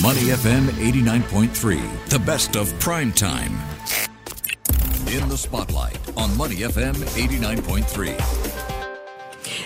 Money FM 89.3, the best of prime time. In the spotlight on Money FM 89.3.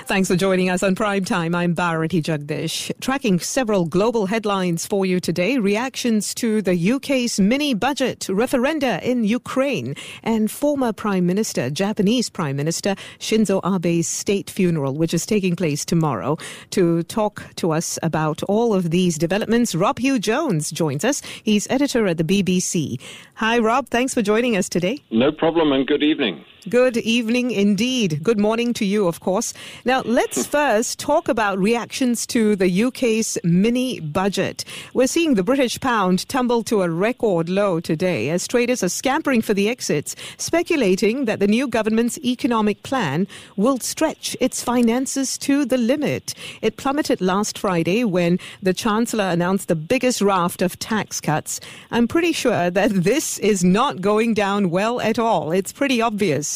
Thanks for joining us on Prime Time. I'm Bharati Jagdish. Tracking several global headlines for you today. Reactions to the UK's mini budget, referenda in Ukraine, and former Prime Minister, Japanese Prime Minister Shinzo Abe's state funeral, which is taking place tomorrow. To talk to us about all of these developments, Rob Hugh Jones joins us. He's editor at the BBC. Hi, Rob. Thanks for joining us today. No problem, and good evening. Good evening indeed. Good morning to you, of course. Now, let's first talk about reactions to the UK's mini budget. We're seeing the British pound tumble to a record low today as traders are scampering for the exits, speculating that the new government's economic plan will stretch its finances to the limit. It plummeted last Friday when the Chancellor announced the biggest raft of tax cuts. I'm pretty sure that this is not going down well at all. It's pretty obvious.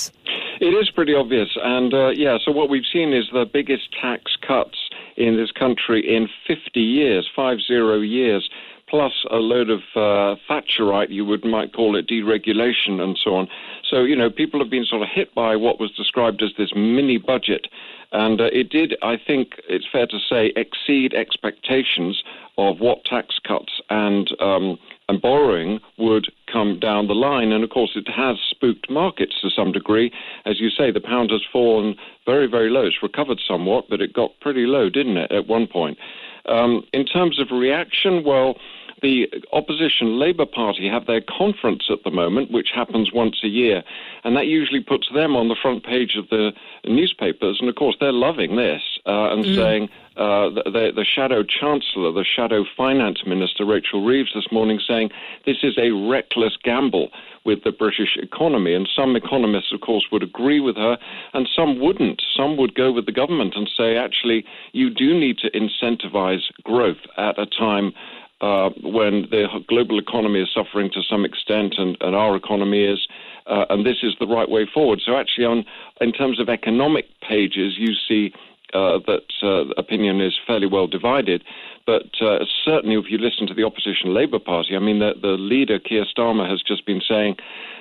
It is pretty obvious. And uh, yeah, so what we've seen is the biggest tax cuts in this country in 50 years, five zero years, plus a load of uh, Thatcherite, you would might call it deregulation and so on. So, you know, people have been sort of hit by what was described as this mini budget. And uh, it did, I think it's fair to say, exceed expectations of what tax cuts and um, and borrowing would come down the line. And of course, it has spooked markets to some degree. As you say, the pound has fallen very, very low. It's recovered somewhat, but it got pretty low, didn't it, at one point? Um, in terms of reaction, well, the opposition Labour Party have their conference at the moment, which happens once a year, and that usually puts them on the front page of the newspapers. And of course, they're loving this uh, and mm. saying uh, the, the, shadow chancellor, the shadow finance minister, Rachel Reeves, this morning saying this is a reckless gamble with the British economy. And some economists, of course, would agree with her, and some wouldn't. Some would go with the government and say, actually, you do need to incentivize growth at a time uh, when the global economy is suffering to some extent and, and our economy is, uh, and this is the right way forward. So actually, on in terms of economic pages, you see uh, that uh, opinion is fairly well divided. But uh, certainly, if you listen to the opposition Labour Party, I mean, the, the leader Keir Starmer has just been saying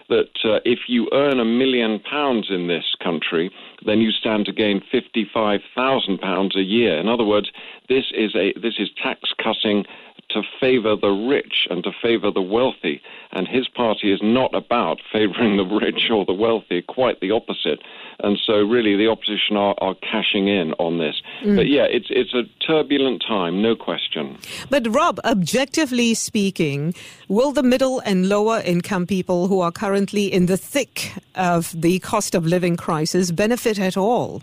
that uh, if you earn a million pounds in this country, then you stand to gain fifty-five thousand pounds a year. In other words, this is a this is tax cutting to favor the rich and to favor the wealthy. And his party is not about favoring the rich or the wealthy, quite the opposite. And so, really, the opposition are, are cashing in on this. Mm. But yeah, it's, it's a turbulent time, no question. But, Rob, objectively speaking, will the middle and lower income people who are currently in the thick of the cost of living crisis benefit at all?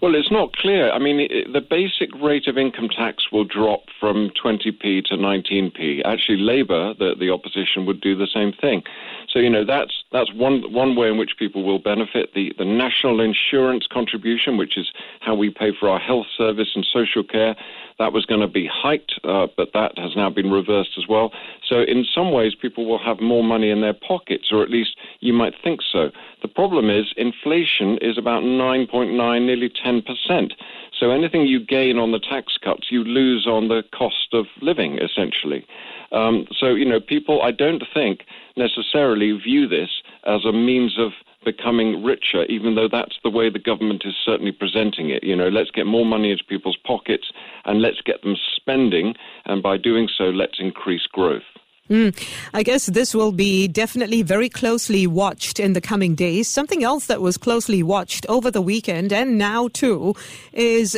Well, it's not clear. I mean, it, the basic rate of income tax will drop from 20p to 19p. Actually, Labour, the, the opposition, would do the same thing. So, you know, that's that's one one way in which people will benefit. The the national insurance contribution, which is how we pay for our health service and social care, that was going to be hiked, uh, but that has now been reversed as well. So, in some ways, people will have more money in their pockets, or at least you might think so. The problem is inflation is about 9.9, nearly 10%. So, anything you gain on the tax cuts, you lose on the cost of living, essentially. Um, so, you know, people, I don't think, necessarily view this as a means of becoming richer, even though that's the way the government is certainly presenting it. You know, let's get more money into people's pockets and let's get them spending, and by doing so, let's increase growth. Mm, I guess this will be definitely very closely watched in the coming days. Something else that was closely watched over the weekend and now too is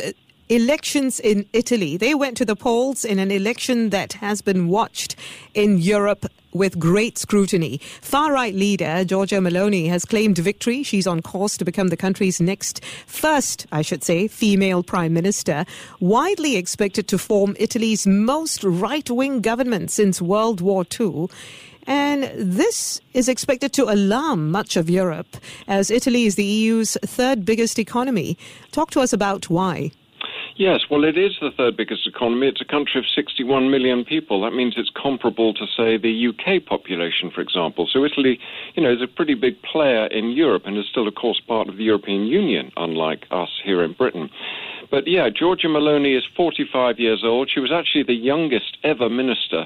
elections in Italy. They went to the polls in an election that has been watched in Europe with great scrutiny. Far right leader Giorgia Meloni has claimed victory. She's on course to become the country's next first, I should say, female prime minister, widely expected to form Italy's most right wing government since World War II. And this is expected to alarm much of Europe, as Italy is the EU's third biggest economy. Talk to us about why. Yes, well, it is the third biggest economy. It's a country of 61 million people. That means it's comparable to, say, the UK population, for example. So Italy, you know, is a pretty big player in Europe and is still, of course, part of the European Union, unlike us here in Britain. But yeah, Giorgia Meloni is 45 years old. She was actually the youngest ever minister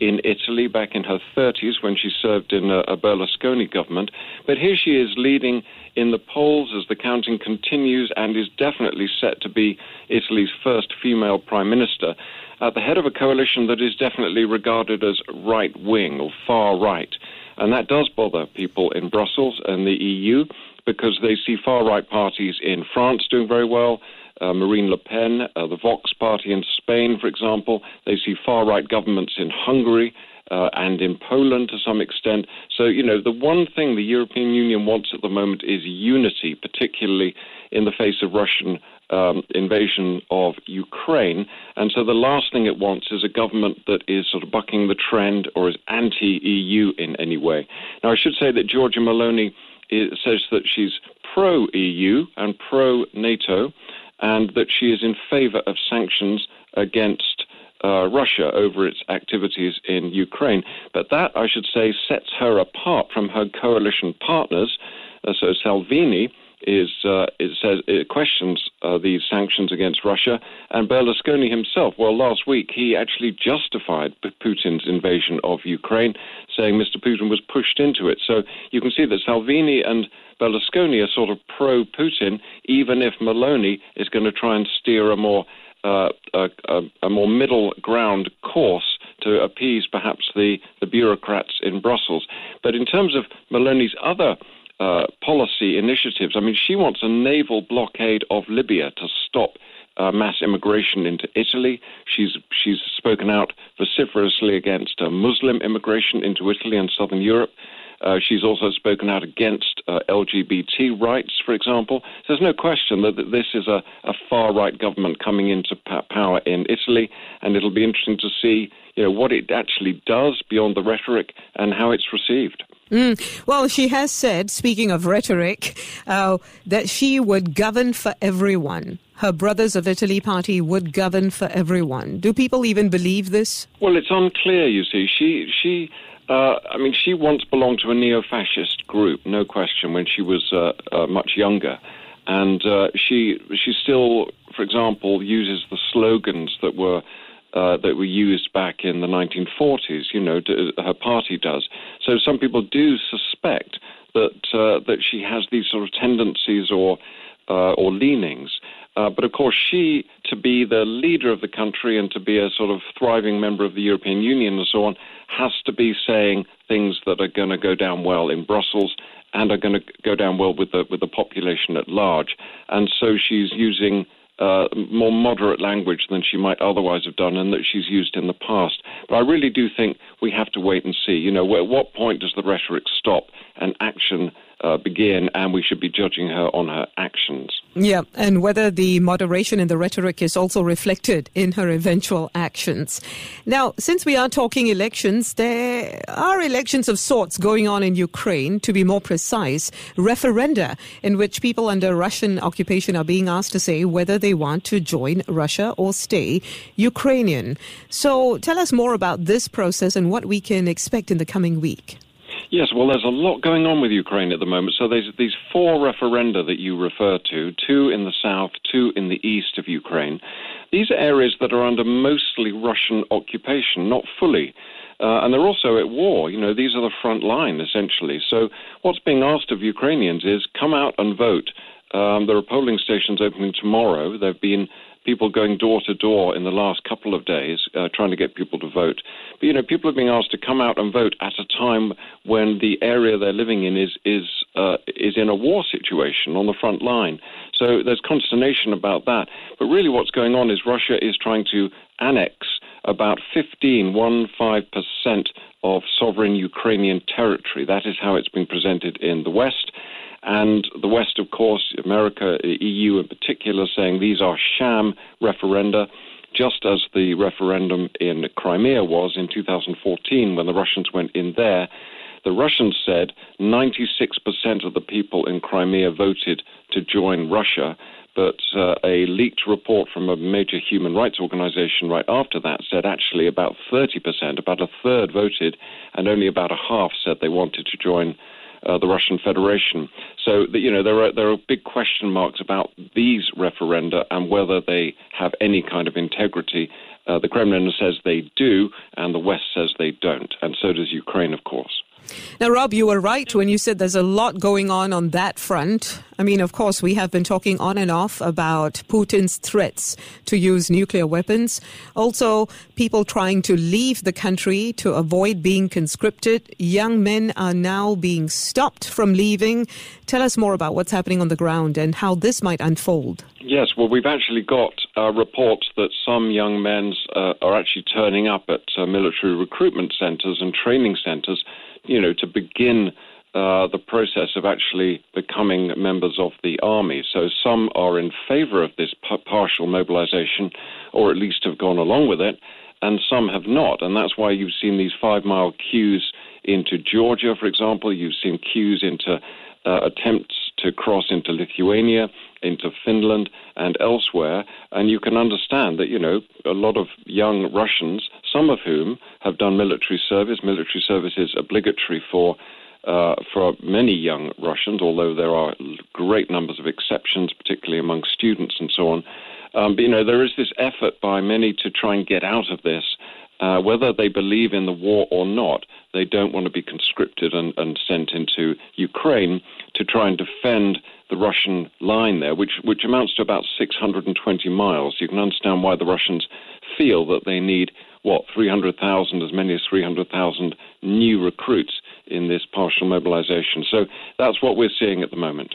in Italy back in her 30s when she served in a, a Berlusconi government. But here she is leading in the polls as the counting continues and is definitely set to be Italy's first female prime minister at the head of a coalition that is definitely regarded as right wing or far right. And that does bother people in Brussels and the EU because they see far right parties in France doing very well. Uh, Marine Le Pen, uh, the Vox party in Spain, for example. They see far right governments in Hungary uh, and in Poland to some extent. So, you know, the one thing the European Union wants at the moment is unity, particularly in the face of Russian um, invasion of Ukraine. And so the last thing it wants is a government that is sort of bucking the trend or is anti EU in any way. Now, I should say that Giorgia Meloni is, says that she's pro EU and pro NATO, and that she is in favor of sanctions against uh, Russia over its activities in Ukraine. But that, I should say, sets her apart from her coalition partners. Uh, so Salvini is uh, it says it questions uh, these sanctions against Russia, and Berlusconi himself. Well, last week he actually justified Putin's invasion of Ukraine, saying Mr. Putin was pushed into it. So you can see that Salvini and Berlusconi are sort of pro-Putin, even if Meloni is going to try and steer a more uh, a, a more middle ground course to appease perhaps the, the bureaucrats in Brussels. But in terms of Meloni's other uh, policy initiatives. I mean, she wants a naval blockade of Libya to stop uh, mass immigration into Italy. She's she's spoken out vociferously against uh, Muslim immigration into Italy and southern Europe. Uh, she's also spoken out against uh, LGBT rights, for example. So there's no question that, that this is a, a far right government coming into power in Italy, and it'll be interesting to see you know, what it actually does beyond the rhetoric and how it's received. Mm. Well, she has said, speaking of rhetoric, uh, that she would govern for everyone. Her Brothers of Italy party would govern for everyone. Do people even believe this? Well, it's unclear. You see, she she. Uh, I mean, she once belonged to a neo-fascist group, no question, when she was uh, uh much younger, and uh, she she still, for example, uses the slogans that were uh, that were used back in the 1940s. You know, to, her party does. So some people do suspect that uh, that she has these sort of tendencies or uh, or leanings. Uh, but of course, she, to be the leader of the country and to be a sort of thriving member of the European Union and so on, has to be saying things that are going to go down well in Brussels and are going to go down well with the with the population at large. And so she's using uh, more moderate language than she might otherwise have done and that she's used in the past. But I really do think we have to wait and see. You know, at what point does the rhetoric stop and action uh, begin, and we should be judging her on her actions. Yeah, and whether the moderation in the rhetoric is also reflected in her eventual actions. Now, since we are talking elections, there are elections of sorts going on in Ukraine, to be more precise, referenda in which people under Russian occupation are being asked to say whether they want to join Russia or stay Ukrainian. So tell us more about this process and what we can expect in the coming week. Yes, well, there's a lot going on with Ukraine at the moment. So there's these four referenda that you refer to two in the south, two in the east of Ukraine. These are areas that are under mostly Russian occupation, not fully. Uh, and they're also at war. You know, these are the front line, essentially. So what's being asked of Ukrainians is come out and vote. Um, there are polling stations opening tomorrow. There have been people going door to door in the last couple of days uh, trying to get people to vote. But you know, people are being asked to come out and vote at a time when the area they're living in is is uh, is in a war situation on the front line. So there's consternation about that. But really, what's going on is Russia is trying to annex about 15, one five percent of sovereign Ukrainian territory. That is how it's been presented in the West. And the West, of course, America, EU in particular, saying these are sham referenda, just as the referendum in Crimea was in 2014 when the Russians went in there. The Russians said 96% of the people in Crimea voted to join Russia, but uh, a leaked report from a major human rights organization right after that said actually about 30%, about a third voted, and only about a half said they wanted to join uh, the Russian Federation. So, you know, there are there are big question marks about these referenda and whether they have any kind of integrity. Uh, the Kremlin says they do, and the West says they don't, and so does Ukraine, of course. Now, Rob, you were right when you said there's a lot going on on that front. I mean, of course, we have been talking on and off about Putin's threats to use nuclear weapons. Also, people trying to leave the country to avoid being conscripted. Young men are now being stopped from leaving. Tell us more about what's happening on the ground and how this might unfold. Yes, well, we've actually got uh, reports that some young men uh, are actually turning up at uh, military recruitment centres and training centres you know, to begin uh, the process of actually becoming members of the army. So some are in favor of this p- partial mobilization, or at least have gone along with it, and some have not. And that's why you've seen these five mile queues into Georgia, for example. You've seen queues into uh, attempts to cross into Lithuania, into Finland, and elsewhere. And you can understand that, you know, a lot of young Russians, some of whom have done military service. Military service is obligatory for. Uh, for many young Russians, although there are great numbers of exceptions, particularly among students and so on. Um, but, you know, there is this effort by many to try and get out of this uh, whether they believe in the war or not, they don't want to be conscripted and, and, sent into Ukraine to try and defend the Russian line there, which, which amounts to about 620 miles. You can understand why the Russians feel that they need, what, 300,000, as many as 300,000 new recruits in this partial mobilization. So that's what we're seeing at the moment.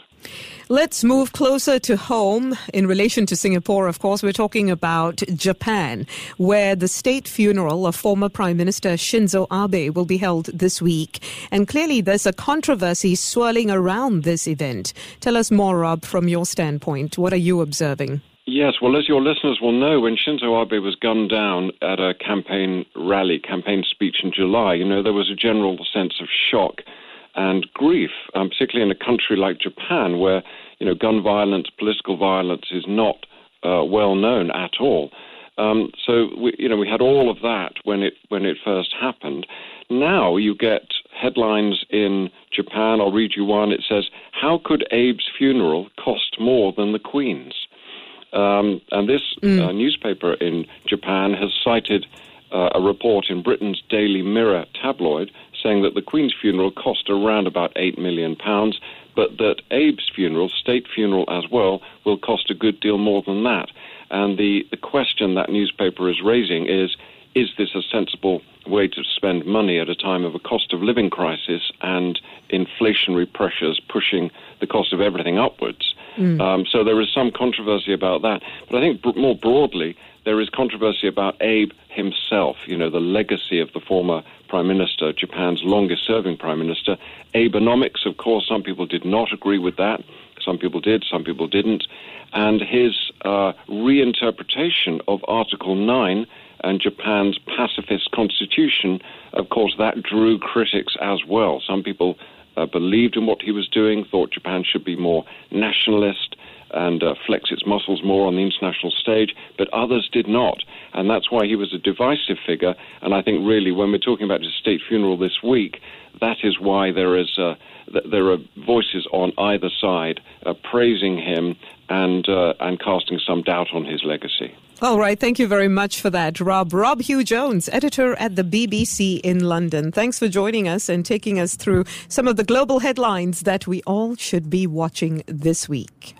Let's move closer to home in relation to Singapore. Of course, we're talking about Japan, where the state funeral of former Prime Minister Shinzo Abe will be held this week. And clearly, there's a controversy swirling around this event. Tell us more, Rob, from your standpoint. What are you observing? Yes, well, as your listeners will know, when Shinzo Abe was gunned down at a campaign rally, campaign speech in July, you know, there was a general sense of shock and grief, um, particularly in a country like Japan, where you know gun violence, political violence is not uh, well known at all. Um, so we, you know, we had all of that when it when it first happened. Now you get headlines in Japan. I'll read you one. It says, "How could Abe's funeral cost more than the Queen's?" Um, and this mm. uh, newspaper in Japan has cited uh, a report in Britain's Daily Mirror tabloid saying that the Queen's funeral cost around about £8 million, but that Abe's funeral, state funeral as well, will cost a good deal more than that. And the, the question that newspaper is raising is is this a sensible way to spend money at a time of a cost of living crisis and inflationary pressures pushing the cost of everything upwards? Mm. Um, so there is some controversy about that. But I think more broadly, there is controversy about Abe himself, you know, the legacy of the former prime minister, Japan's longest serving prime minister. Abenomics, of course, some people did not agree with that. Some people did, some people didn't. And his uh, reinterpretation of Article 9 and Japan's pacifist constitution, of course, that drew critics as well. Some people uh, believed in what he was doing, thought Japan should be more nationalist and uh, flex its muscles more on the international stage, but others did not. And that's why he was a divisive figure. And I think really, when we're talking about his state funeral this week, that is why there is uh, there are voices on either side uh, praising him and uh, and casting some doubt on his legacy. All right, thank you very much for that, Rob. Rob Hugh Jones, editor at the BBC in London. Thanks for joining us and taking us through some of the global headlines that we all should be watching this week.